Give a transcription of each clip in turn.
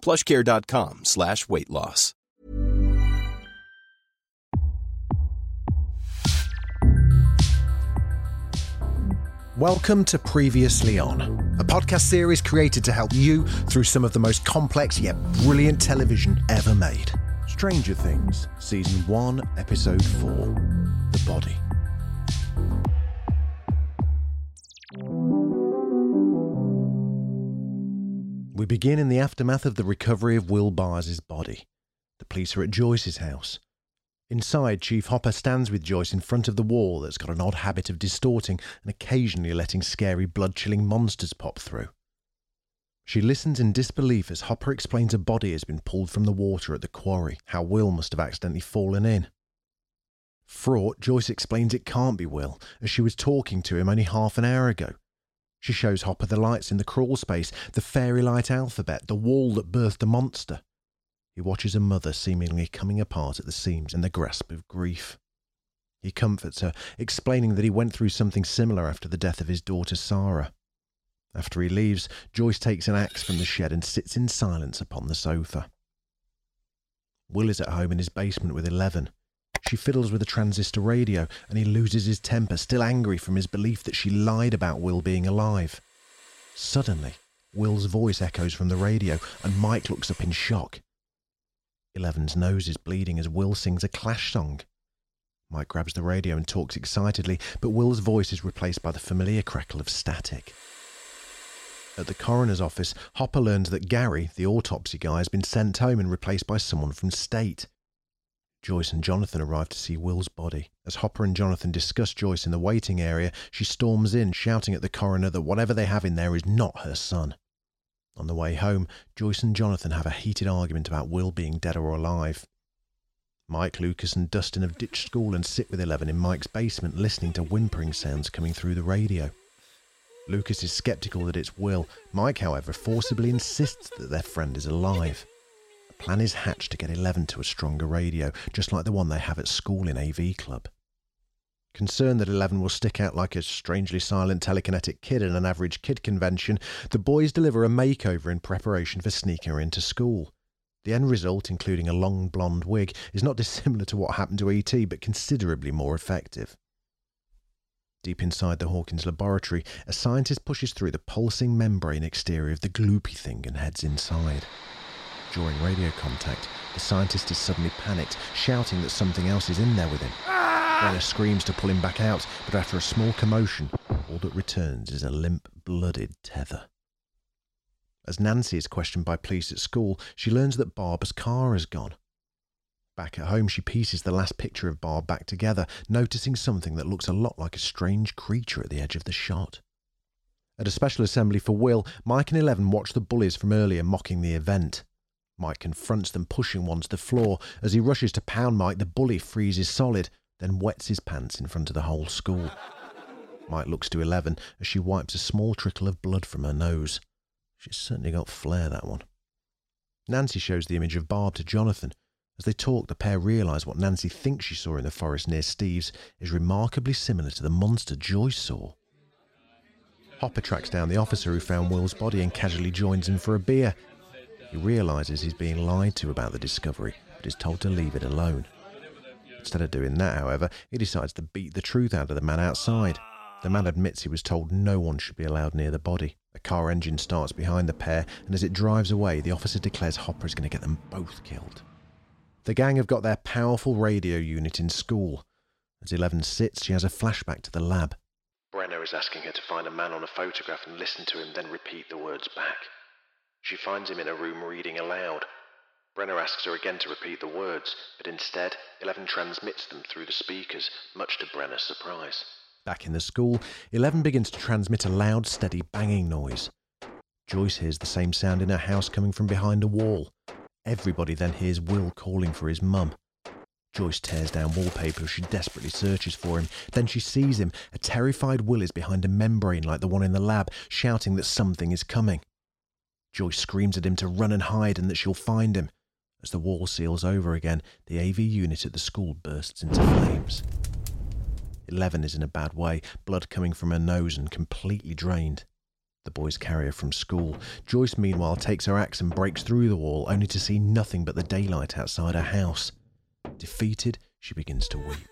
plushcare.com slash weight loss. Welcome to Previously On, a podcast series created to help you through some of the most complex yet brilliant television ever made. Stranger Things, Season 1, Episode 4 The Body. We begin in the aftermath of the recovery of Will Byers's body. The police are at Joyce's house. Inside, Chief Hopper stands with Joyce in front of the wall that's got an odd habit of distorting and occasionally letting scary, blood chilling monsters pop through. She listens in disbelief as Hopper explains a body has been pulled from the water at the quarry, how Will must have accidentally fallen in. Fraught, Joyce explains it can't be Will, as she was talking to him only half an hour ago. She shows Hopper the lights in the crawl space, the fairy light alphabet, the wall that birthed a monster. He watches a mother seemingly coming apart at the seams in the grasp of grief. He comforts her, explaining that he went through something similar after the death of his daughter Sarah. After he leaves, Joyce takes an axe from the shed and sits in silence upon the sofa. Will is at home in his basement with Eleven. She fiddles with a transistor radio and he loses his temper, still angry from his belief that she lied about Will being alive. Suddenly, Will's voice echoes from the radio and Mike looks up in shock. Eleven's nose is bleeding as Will sings a Clash song. Mike grabs the radio and talks excitedly, but Will's voice is replaced by the familiar crackle of static. At the coroner's office, Hopper learns that Gary, the autopsy guy, has been sent home and replaced by someone from State. Joyce and Jonathan arrive to see Will's body. As Hopper and Jonathan discuss Joyce in the waiting area, she storms in, shouting at the coroner that whatever they have in there is not her son. On the way home, Joyce and Jonathan have a heated argument about Will being dead or alive. Mike, Lucas, and Dustin have ditched school and sit with Eleven in Mike's basement listening to whimpering sounds coming through the radio. Lucas is sceptical that it's Will. Mike, however, forcibly insists that their friend is alive. Plan is hatched to get Eleven to a stronger radio, just like the one they have at school in AV Club. Concerned that Eleven will stick out like a strangely silent telekinetic kid at an average kid convention, the boys deliver a makeover in preparation for sneaking her into school. The end result, including a long blonde wig, is not dissimilar to what happened to E.T., but considerably more effective. Deep inside the Hawkins laboratory, a scientist pushes through the pulsing membrane exterior of the gloopy thing and heads inside. During radio contact, the scientist is suddenly panicked, shouting that something else is in there with him. Brenner screams to pull him back out, but after a small commotion, all that returns is a limp, blooded tether. As Nancy is questioned by police at school, she learns that Barb's car has gone. Back at home, she pieces the last picture of Barb back together, noticing something that looks a lot like a strange creature at the edge of the shot. At a special assembly for Will, Mike and Eleven watch the bullies from earlier mocking the event. Mike confronts them, pushing one to the floor. As he rushes to pound Mike, the bully freezes solid, then wets his pants in front of the whole school. Mike looks to Eleven as she wipes a small trickle of blood from her nose. She's certainly got flair, that one. Nancy shows the image of Barb to Jonathan. As they talk, the pair realise what Nancy thinks she saw in the forest near Steve's is remarkably similar to the monster Joyce saw. Hopper tracks down the officer who found Will's body and casually joins him for a beer. He realises he's being lied to about the discovery, but is told to leave it alone. Instead of doing that, however, he decides to beat the truth out of the man outside. The man admits he was told no one should be allowed near the body. A car engine starts behind the pair, and as it drives away, the officer declares Hopper is going to get them both killed. The gang have got their powerful radio unit in school. As Eleven sits, she has a flashback to the lab. Brenner is asking her to find a man on a photograph and listen to him, then repeat the words back. She finds him in a room reading aloud. Brenner asks her again to repeat the words, but instead, Eleven transmits them through the speakers, much to Brenner's surprise. Back in the school, Eleven begins to transmit a loud, steady banging noise. Joyce hears the same sound in her house coming from behind a wall. Everybody then hears Will calling for his mum. Joyce tears down wallpaper as she desperately searches for him. Then she sees him. A terrified Will is behind a membrane like the one in the lab, shouting that something is coming. Joyce screams at him to run and hide and that she'll find him. As the wall seals over again, the AV unit at the school bursts into flames. Eleven is in a bad way, blood coming from her nose and completely drained. The boys carry her from school. Joyce, meanwhile, takes her axe and breaks through the wall, only to see nothing but the daylight outside her house. Defeated, she begins to weep.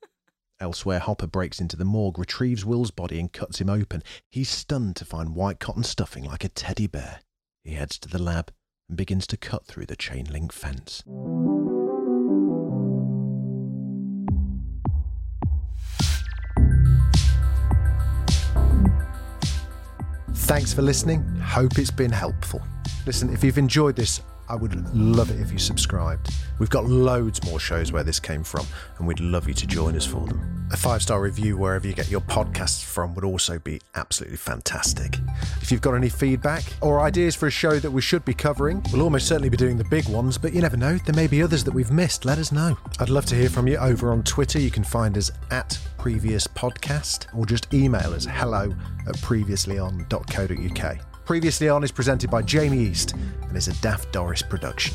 Elsewhere, Hopper breaks into the morgue, retrieves Will's body, and cuts him open. He's stunned to find white cotton stuffing like a teddy bear. He heads to the lab and begins to cut through the chain link fence. Thanks for listening. Hope it's been helpful. Listen, if you've enjoyed this, I would love it if you subscribed. We've got loads more shows where this came from, and we'd love you to join us for them. A five star review wherever you get your podcasts from would also be absolutely fantastic. If you've got any feedback or ideas for a show that we should be covering, we'll almost certainly be doing the big ones, but you never know, there may be others that we've missed. Let us know. I'd love to hear from you over on Twitter. You can find us at previous podcast or just email us hello at previouslyon.co.uk. Previously On is presented by Jamie East and is a Daft Doris production.